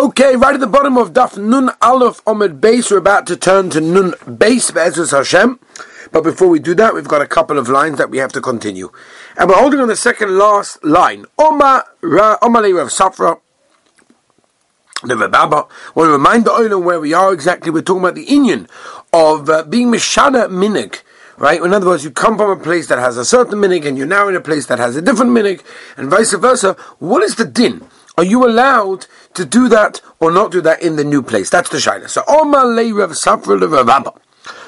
Okay, right at the bottom of Daf Nun Aleph Omid Base, we're about to turn to Nun Base Be'ezus Hashem. But before we do that, we've got a couple of lines that we have to continue. And we're holding on the second last line. Oma Ra Omalei Rav Safra. The Rababa. Want to remind the Olam where we are exactly. We're talking about the Indian of uh, being Mishana Minig. Right? In other words, you come from a place that has a certain minig and you're now in a place that has a different minig, and vice versa. What is the din? Are you allowed to do that or not do that in the new place? That's the shaila. So, Omar le Rav Safra le Rav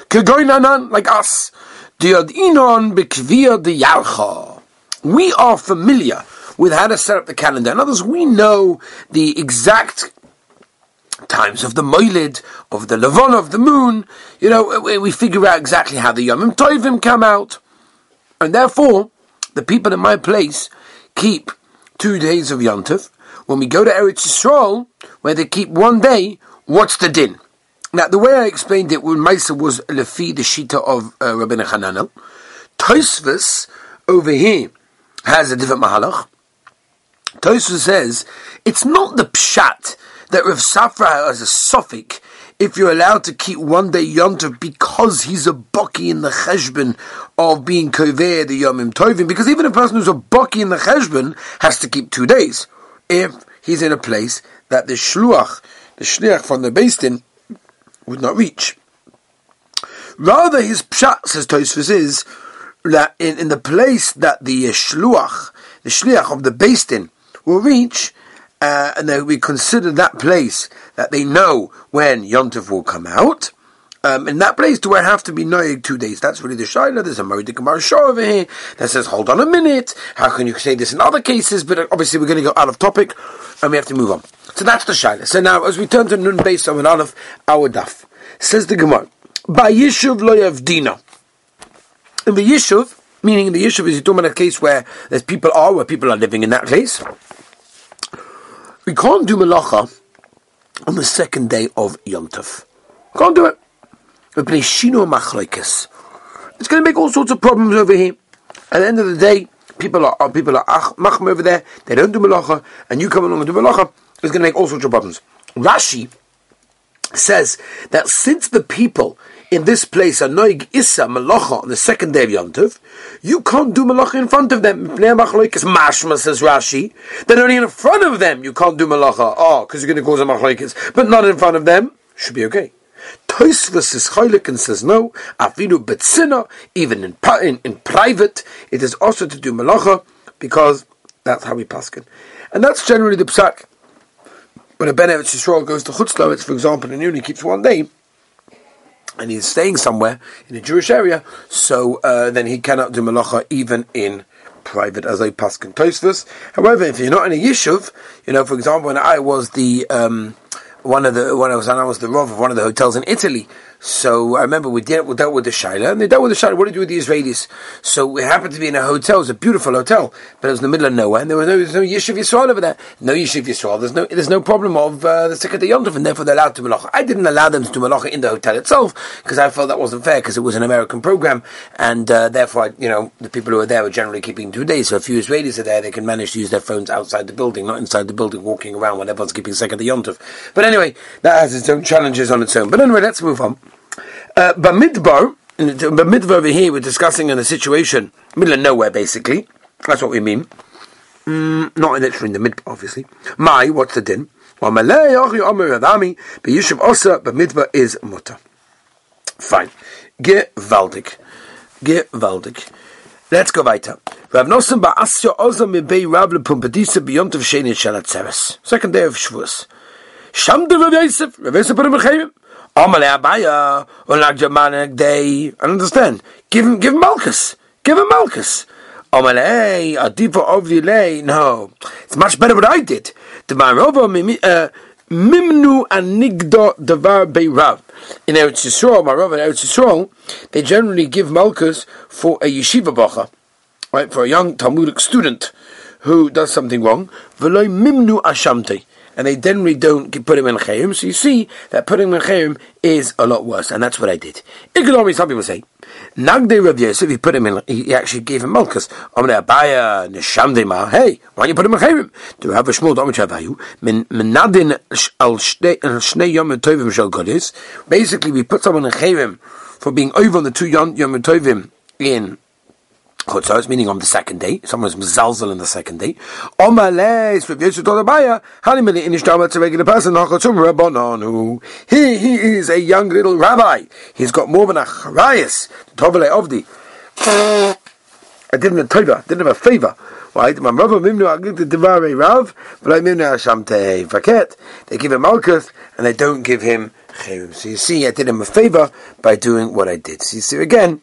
Kegoinanan, like us. Diodinon bekvia de yarcha. We are familiar with how to set up the calendar. In other words, we know the exact times of the Moilid, of the Levon, of the moon. You know, we figure out exactly how the Yomim Tovim come out. And therefore, the people in my place keep two days of Yontif, when we go to Eretz Yisrael, where they keep one day, what's the din? Now, the way I explained it when Maisa was Lefi, the Shita of uh, Rabbi Hananel, Tosfos over here has a different mahalach. Tosfos says it's not the pshat that Rav Safra has a suffix if you're allowed to keep one day yontif because he's a baki in the cheshbon of being kover the yomim tovim. Because even a person who's a baki in the cheshbon has to keep two days if he's in a place that the shluach, the shliach from the Din, would not reach. Rather, his pshat, says Tosfos, is that in, in the place that the shluach, the shliach of the Din, will reach, uh, and that we consider that place that they know when Yontif will come out, um, in that place, do I have to be noig two days? That's really the shaila. There's a Maridi Gemara Shor over here that says, hold on a minute. How can you say this in other cases? But obviously, we're going to go out of topic and we have to move on. So that's the shaila. So now, as we turn to Nun on an Aleph, our daf, says the Gemara, by Yishuv lo yavdina. In the Yishuv, meaning in the Yishuv is talking about a case where there's people are, where people are living in that place. We can't do malacha on the second day of Yom Tov. Can't do it. It's going to make all sorts of problems over here. At the end of the day, people are, people are machma over there. They don't do malacha, and you come along and do malacha. It's going to make all sorts of problems. Rashi says that since the people in this place are noig issa malacha on the second day of Yom Tov, you can't do malacha in front of them. Mashma says Rashi. Then only in front of them you can't do malacha. Oh, ah, because you're going to cause a machlokes, but not in front of them. Should be okay. Toisvus is chaylik and says no. Avinu betzina, even in, in, in private, it is also to do malacha because that's how we paskin, and that's generally the psak. When a Ben Yisrael goes to Chutzlawitz, for example, and he only keeps one day, and he's staying somewhere in a Jewish area, so uh, then he cannot do malacha even in private as a paskin tosfos. However, if you're not in a yishuv, you know, for example, when I was the um, one of the when I was I was the rov of one of the hotels in Italy. So I remember we dealt, we dealt with the Shaila, and they dealt with the Shaila. What do you do with the Israelis? So we happened to be in a hotel. It was a beautiful hotel, but it was in the middle of nowhere, and there was no, no Yishuv Yisrael over there. No Yishuv Yisrael. There's no there's no problem of uh, the Sikhat Yontif, and therefore they're allowed to malacha. I didn't allow them to do malacha in the hotel itself because I felt that wasn't fair because it was an American program, and uh, therefore I, you know the people who were there were generally keeping two days. So a few Israelis are there, they can manage to use their phones outside the building, not inside the building, walking around when everyone's keeping Sikhat Yontif. But anyway, that has its own challenges on its own. But anyway, let's move on. Uh, Bamidbar, Bamidbar over here, we're discussing in a situation, middle of nowhere basically. That's what we mean. Mm, not literally in the mid, obviously. My, what's the din? B'midbar is mutter. Fine. Gewaltig. Gewaltig. Let's go weiter. Rav Nosson ba'asya oza mibei Rav lepumpedisa b'yontav shenet shalat Second day of Shavuos. Sham de Rav Yosef, Rav Yosef b'rem Amale Abaya, Unag Jamanek Day. I understand. Give him, give him Malchus. Give him Malchus. Amale, Adiva Ovile. No. It's much better what I did. The Marova uh, Mimnu Anigdo Devar Beirav. In Eretz Yisrael, Marova in Eretz Yisrael, they generally give Malchus for a yeshiva bacha, right, for a young Talmudic student who does something wrong. Veloy Mimnu Ashamte and they generally don't put him in chayim. So you see that putting him in chayim is a lot worse, and that's what I did. Economy, some people say, Nagde Rav Yosef, he put him in, he actually gave him malchus. Amre Abaya, Neshamde Ma, hey, why don't you put him in chayim? Do you have a shmul domich avayu, min nadin al shnei yom tovim shel godis. Basically, we put someone in chayim for being over on the two yom tovim in Chutzos, meaning on the second day. Someone's mzalzel in the second day. Omales, Rav Yosef told Abaya, Halimini inishtama to regular person, Nachotum Rabbananu. He, he is a young little rabbi. He's got more than a charayas, Tovale Ovdi. I did him a tova, did him a favor. Right? My Rav Mimnu Agit Devare Rav, but I Mimnu Hashamte Faket. They give him Malkuth, and they don't give him Cherim. So you see, I did him a favor by doing what I did. So you see again,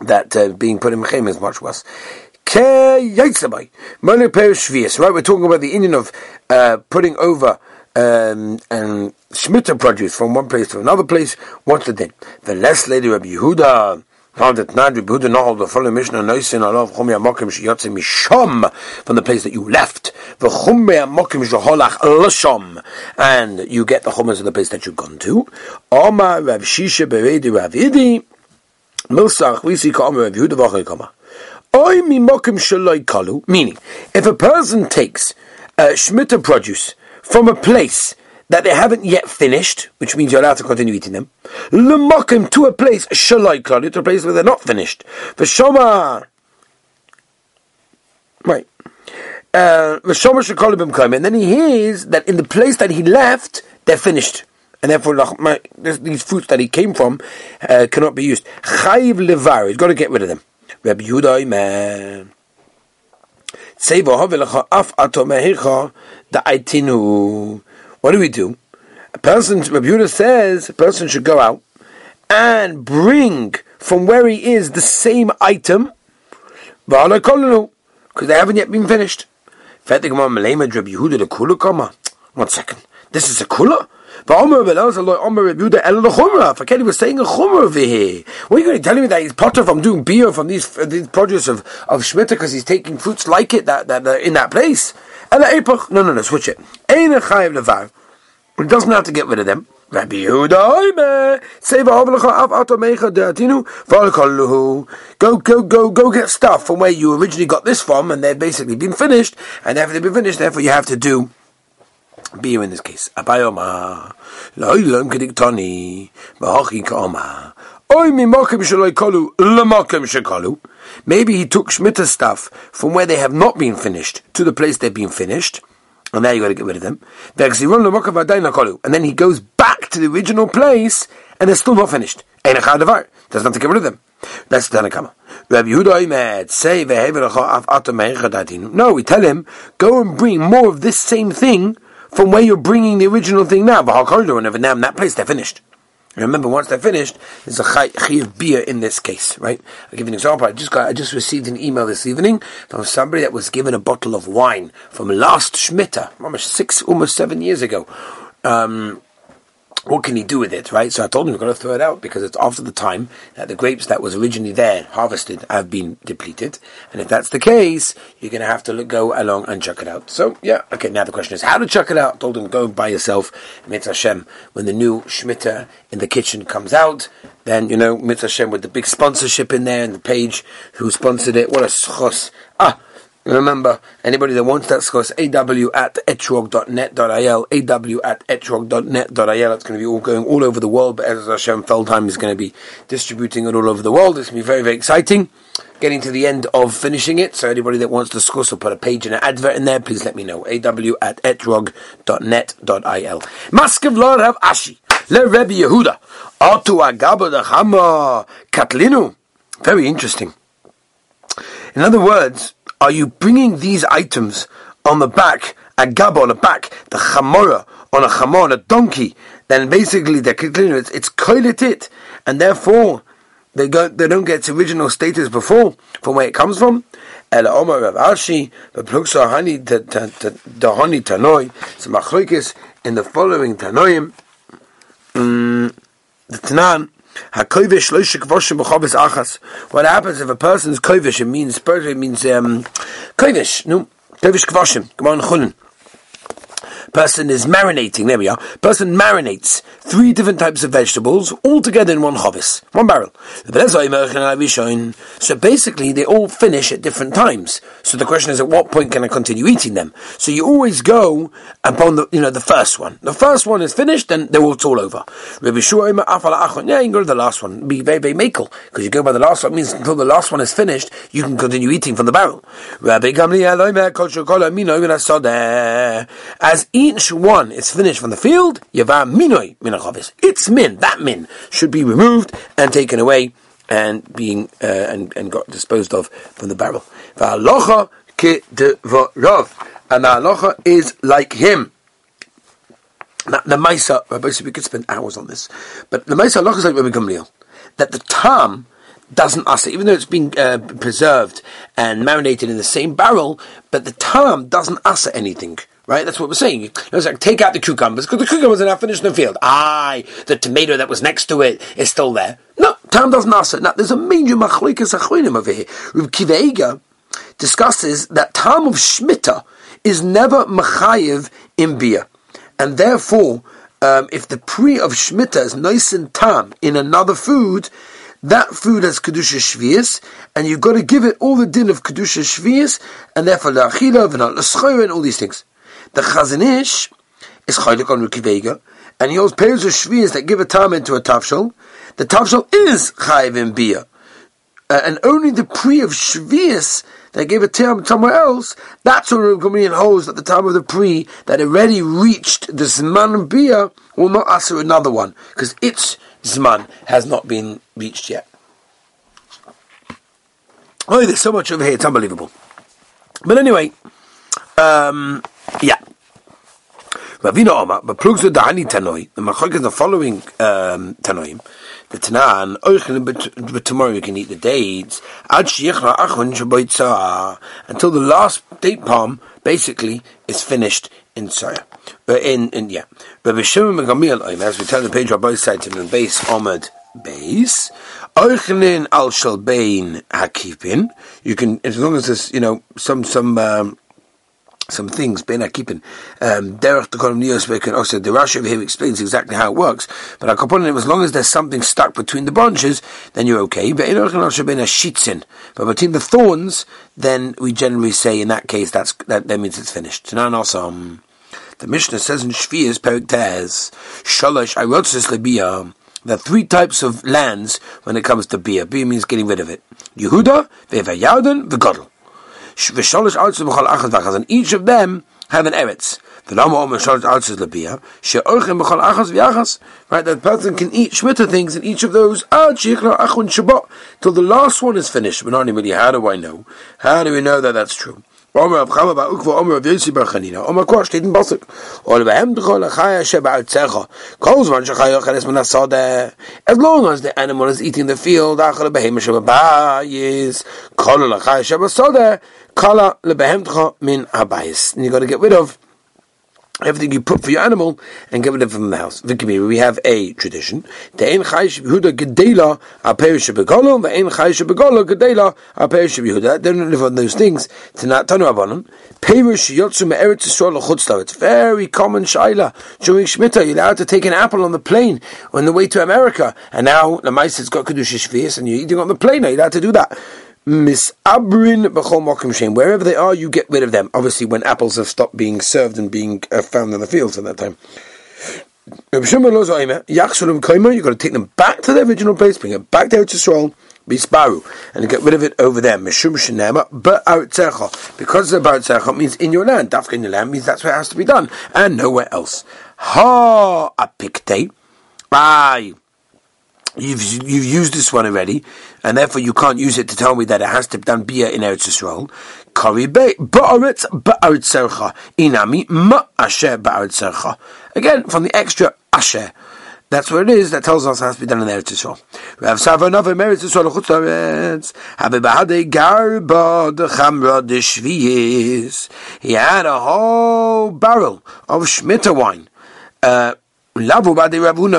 that uh, being put in mechem is much worse. Right, we're talking about the Indian of uh, putting over um, and shmita produce from one place to another place. What's the din? The less lady Rabbi Yehuda found that Nad Rabbi Yehuda not hold the following Mishnah Noisin Alav Chumya Mokim Shiyotze Mishom from the place that you left. The Chumya Mokim Shaholach Lashom, and you get the Chumas of the place that you've gone to. Oma Rav Shisha Beredi Rav Idi. Milsach, we see Oy mimokim shaloi kalu, meaning, if a person takes uh, shmita produce from a place that they haven't yet finished, which means you're allowed to continue eating them, lemokim to a place shaloi kalu, to a place where they're not finished. V'shoma, right. Uh, and then he hears that in the place that he left, they're finished and therefore these fruits that he came from uh, cannot be used. Chayiv levar, he's got to get rid of them. Rabbi Yehuda, man. What do we do? A person, Rabbi Yehuda says, a person should go out and bring from where he is the same item, because they haven't yet been finished. One second. This is a kula? Forget he was saying a chumrah over here. What are you going to tell me that he's potter from doing beer from these uh, these produce of of shmita because he's taking fruits like it that that, that in that place? No, no, no, switch it. He doesn't have to get rid of them. Rabbi Yehuda, Go, go, go, go get stuff from where you originally got this from, and they've basically been finished, and after they've been finished, therefore you have to do beer in this case. Abayoma, lo'ilam ka'oma. Maybe he took Shemitah stuff from where they have not been finished to the place they've been finished. And now you got to get rid of them. And then he goes back to the original place and they're still not finished. Doesn't have to get rid of them. That's the Tanakama. No, we tell him go and bring more of this same thing from where you're bringing the original thing now. But corridor whenever now in that place they're finished. Remember, once they're finished, there's a chay of beer in this case, right? I'll give you an example. I just got, I just received an email this evening from somebody that was given a bottle of wine from last Shmita, almost six, almost seven years ago. Um, what can he do with it, right? So I told him we're going to throw it out because it's after the time that the grapes that was originally there harvested have been depleted, and if that's the case, you're going to have to look, go along and chuck it out. So yeah, okay. Now the question is how to chuck it out. I told him go by yourself, Mitzvah Hashem. When the new shmita in the kitchen comes out, then you know Mitzvah Hashem with the big sponsorship in there and the page who sponsored it. What a schos! Ah, Remember, anybody that wants that scores aw at etrog.net.il, aw at etrog.net.il. It's going to be all going all over the world, but as Hashem Feldheim is going to be distributing it all over the world. It's going to be very, very exciting. Getting to the end of finishing it, so anybody that wants to discuss or put a page and an advert in there, please let me know. aw at etrog.net.il. Maskav Lord have Ashi, Le Rebbe Yehuda, Atu Agabodachama, Katlinu. Very interesting. In other words, are you bringing these items on the back, a gab on the back, the chamora on a chamor, a donkey, then basically they're it's, it's it, and therefore they go, they don't get its original status before from where it comes from. El Omar Rav Ashi, the Pluksa Hani Dahani Tanoi, some machlokes in the following Tanoim. Mm, the Tanan, What happens if a person's kovish? It means it means um, kovish. No, kovish kvoshim. Come on, chulin. Person is marinating, there we are, person marinates three different types of vegetables all together in one chavis, one barrel. So basically, they all finish at different times. So the question is, at what point can I continue eating them? So you always go upon the, you know, the first one. The first one is finished, then they're all, all over. Yeah, you can go to the last one. Be very, very makel, because you go by the last one, it means until the last one is finished, you can continue eating from the barrel. As each one is finished from the field, its min, that min, should be removed and taken away and being uh, and and got disposed of from the barrel. And the halacha is like him. Now, the Maisa, basically we could spend hours on this, but the Maisa halacha is like Rabbi Gamliel, that the tam doesn't asa, even though it's been uh, preserved and marinated in the same barrel, but the tam doesn't asa anything. Right, that's what we're saying. It was like take out the cucumbers because the cucumbers are now finished in the field. Aye, the tomato that was next to it is still there. No, tam doesn't asa. Now there's a major machlikas achronim over here. Reb Kiveiga discusses that tam of shmita is never machayev in beer, and therefore, um, if the pre of shmita is nice and tam in another food, that food has kedusha shvius, and you've got to give it all the din of kedusha shvius, and therefore the achila and all these things. The Chazon Ish is chaylik on Rukivega, and he holds pairs of shvius that give a time into a tafshel. The tafshel is chayiv in bia, uh, and only the pre of shvius that gave a term somewhere else. That's when what Rukivega holds at the time of the pre that already reached the zman bia will not answer another one because its Zman has not been reached yet. Oh, there's so much over here, it's unbelievable. But anyway, um, yeah. Ravina Omar, but the Dani Tanoi, the Machok is the following um, Tanoim. The Tanan, but tomorrow you can eat the dates. Until the last date palm basically is finished in Sarah. But in, in yeah. But B'Shem Megamil, as we tell the page on both sides, in base Ahmed base, Oichnin al Shalbein Hakipin. You can, as long as there's, you know, some, some, um, some things ben keeping um derech the column neos can also the Rashi over here explains exactly how it works but I it as long as there's something stuck between the branches then you're okay but in also been a shitzin but between the thorns then we generally say in that case that's that, that means it's finished the Mishnah says in Shvias Perik Tez wrote this Libya there are three types of lands when it comes to beer. Beer means getting rid of it. Yehuda, Ve'eva the V'Godl achad v'achaz, and each of them have an eretz. V'lama omer sholish artzim lebiyah, she'orchem b'chol achaz v'achaz, right, that person can eat shmita things in each of those, ad she'ichla achun shabbat, till the last one is finished. But not really, how do I know? How do we know that that's true? Omer of Chama Ba'ukva, Omer of Yossi Bar Chanina, Omer. Kol. As long as the animal is eating the field, Achal Behem Sheba Bayis, Kol Achaya Sheba Kala Lebehem D'cha Min HaBayis. And you got to get rid of everything you put for your animal and get rid of it from the house. We have a tradition. The ein chayish Yehuda gedela a perish begolo, the ein chayish begolo gedela a perish Yehuda. They don't live on those things. To not tanu abonim. Perish yotzu me'eretz Yisrael l'chutzlav. It's very common shaila. During Shemitah, you're allowed to take an apple on the plane on the way to America. And now the mice has got kedusha shvius and you're eating on the plane. Are you allowed to do that? Misabrin b'chol shem. Wherever they are, you get rid of them. Obviously, when apples have stopped being served and being uh, found in the fields at that time. You've got to take them back to their original place, bring it back there to Yisrael, bisbaru, and get rid of it over there. Mishum shenema ba'aritzecha. Because the ba'aritzecha means in your land. Dafka in your land means that's where it has to be done, and nowhere else. Ha apikte. Aye you've you've used this one already, and therefore you can't use it to tell me that it has to be done bia in Eretz Yisrael. Inami ma. Again, from the extra asher. That's what it is. That tells us it has to be done in Eretz Yisrael. Rav Sava Nava Eretz Yisrael Chutz Chamra He had a whole barrel of Shmita wine. Uh, Ravuna.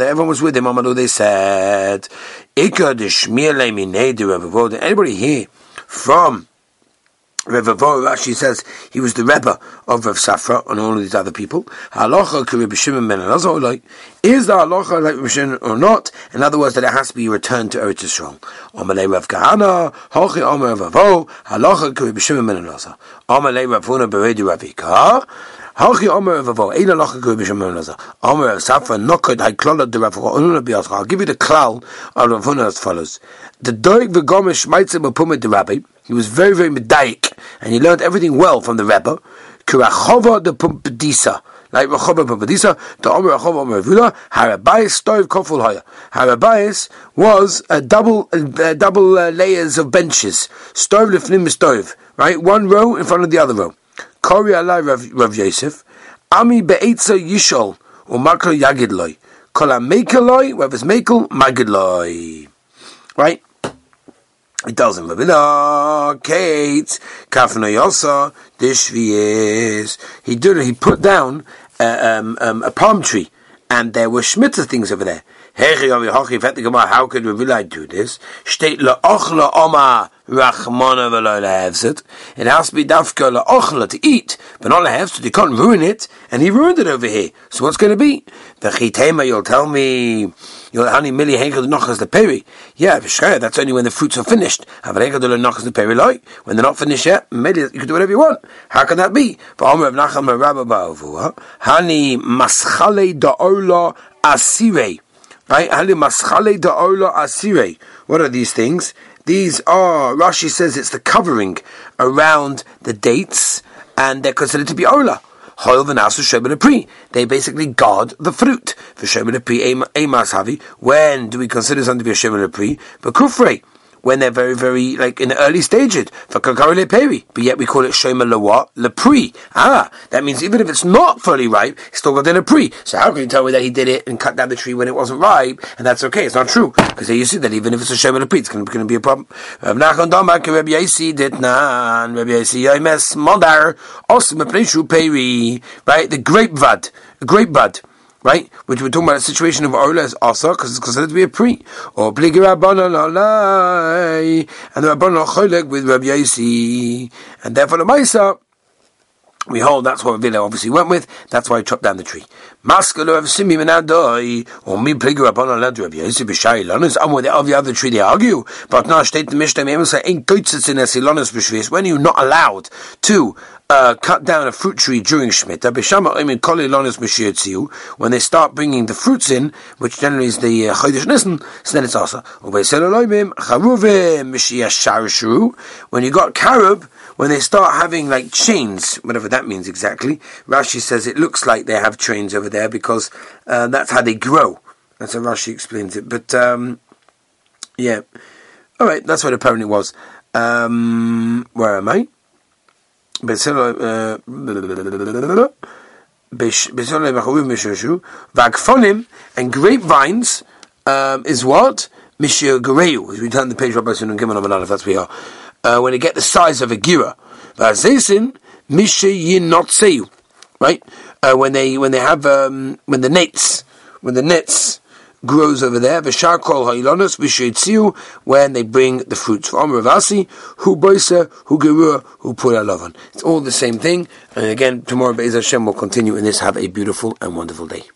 Everyone was with him. Amadu they said. Anybody here from Rav Rashi says he was the Rebbe of Rav Safra and all of these other people. Halacha is the halacha like Shimon or not? In other words, that it has to be returned to Eretz Yisrael. Amalei Rav Kahana Hochi Omer Rav Avo Halacha Rabbi Shimon ben Elazar. Amalei Rav Huna Beredi Rav. Halchi Omer Vavo, Eina Locha Kubi Shemon Lazar. Omer Safra Nokod Haiklola de Rav Ununa Biatcha. I'll give you the klal of Rav Huna as follows. The Doig V'gomish Shmaitzim Apumid the Rabbi. He was very, very medaic, and he learned everything well from the Rebbe. Kurachova de Pumpadisa. Like Rachova Pumpadisa, the Omer Rachova Omer Vula, Harabayis Stove Koful Haya. Harabayis was a double, uh, double uh, layers of benches. Stove Lefnim Stove. Right? One row in front of the other row. Kori alai Rav, Yosef, Ami be'etza yishol, u'makro yagid loy. Kol ha'mekel loy, whoever's mekel, magid loy. Right? It tells him, Rabbi Kate, Kafna Yosa, Dishvies. He did he put down uh, um, um, a palm tree, and there were Shemitah things over there. How could Rabbi do this? State la ochla oma rachmana v'lo It has to be dafka la ochla to eat, but not lehevzit. You can't ruin it, and he ruined it over here. So what's going to be? V'chitema, you'll tell me. You'll honey milli henkel nochas the peri. Yeah, sure, that's only when the fruits are finished. Have henkel nochas the peri like when they're not finished yet. Maybe you can do whatever you want. How can that be? V'omer of nacham rabba ba'avua. Hani maschale da'ola asirei. Right? What are these things? These are, Rashi says it's the covering around the dates, and they're considered to be ola. They basically guard the fruit. When do we consider something to be a shemen pri? But when they're very, very, like, in the early stages. For kakari peri, but yet we call it shema lewa lepri. Ah, that means even if it's not fully ripe, it's still got a lepri. So how can you tell me that he did it and cut down the tree when it wasn't ripe, and that's okay? It's not true. Because you see that even if it's a shema lepri, it's going to be a problem. Right? The grape bud, grape bud right? Which we're talking about a situation of Orla as Asa, because it's considered to be a pre. Or Pligi and the Rabbanon Cholek with Rabbi Yaisi, and therefore the Maisa, we hold that's what Villa obviously went with. That's why he chopped down the tree. Maskalo of Simi Menadoi, or me pligi upon a lad Rabbi Yosef B'Shai Lonis. I'm with the other tree they argue, but now state the Mishnah say ain't goitzes in a Silonis B'Shvis when you're not allowed to uh, cut down a fruit tree during Shemitah. When they start bringing the fruits in, which generally is the uh, Chodesh Nisan, so then it's also when you got carob when they start having like chains, whatever that means exactly, Rashi says it looks like they have chains over there because uh, that's how they grow. That's how Rashi explains it. But um, yeah, all right, that's what apparently was. Um, where am I? Vagfonim and grapevines um, is what? Mishir Gereu. As we turn the page, Rabbi Sunan Gimel Amanad, if that's where we are uh, when they get the size of a gira. Vazesin mishe right? Uh, when they when they have um, when the nets when the nets grows over there. V'shar kol ha'ilonos v'sheitziu when they bring the fruits. From Ravasi, hu boisa, hu gerua, hu pura It's all the same thing. And again, tomorrow Be'ez Hashem will continue in this. Have a beautiful and wonderful day.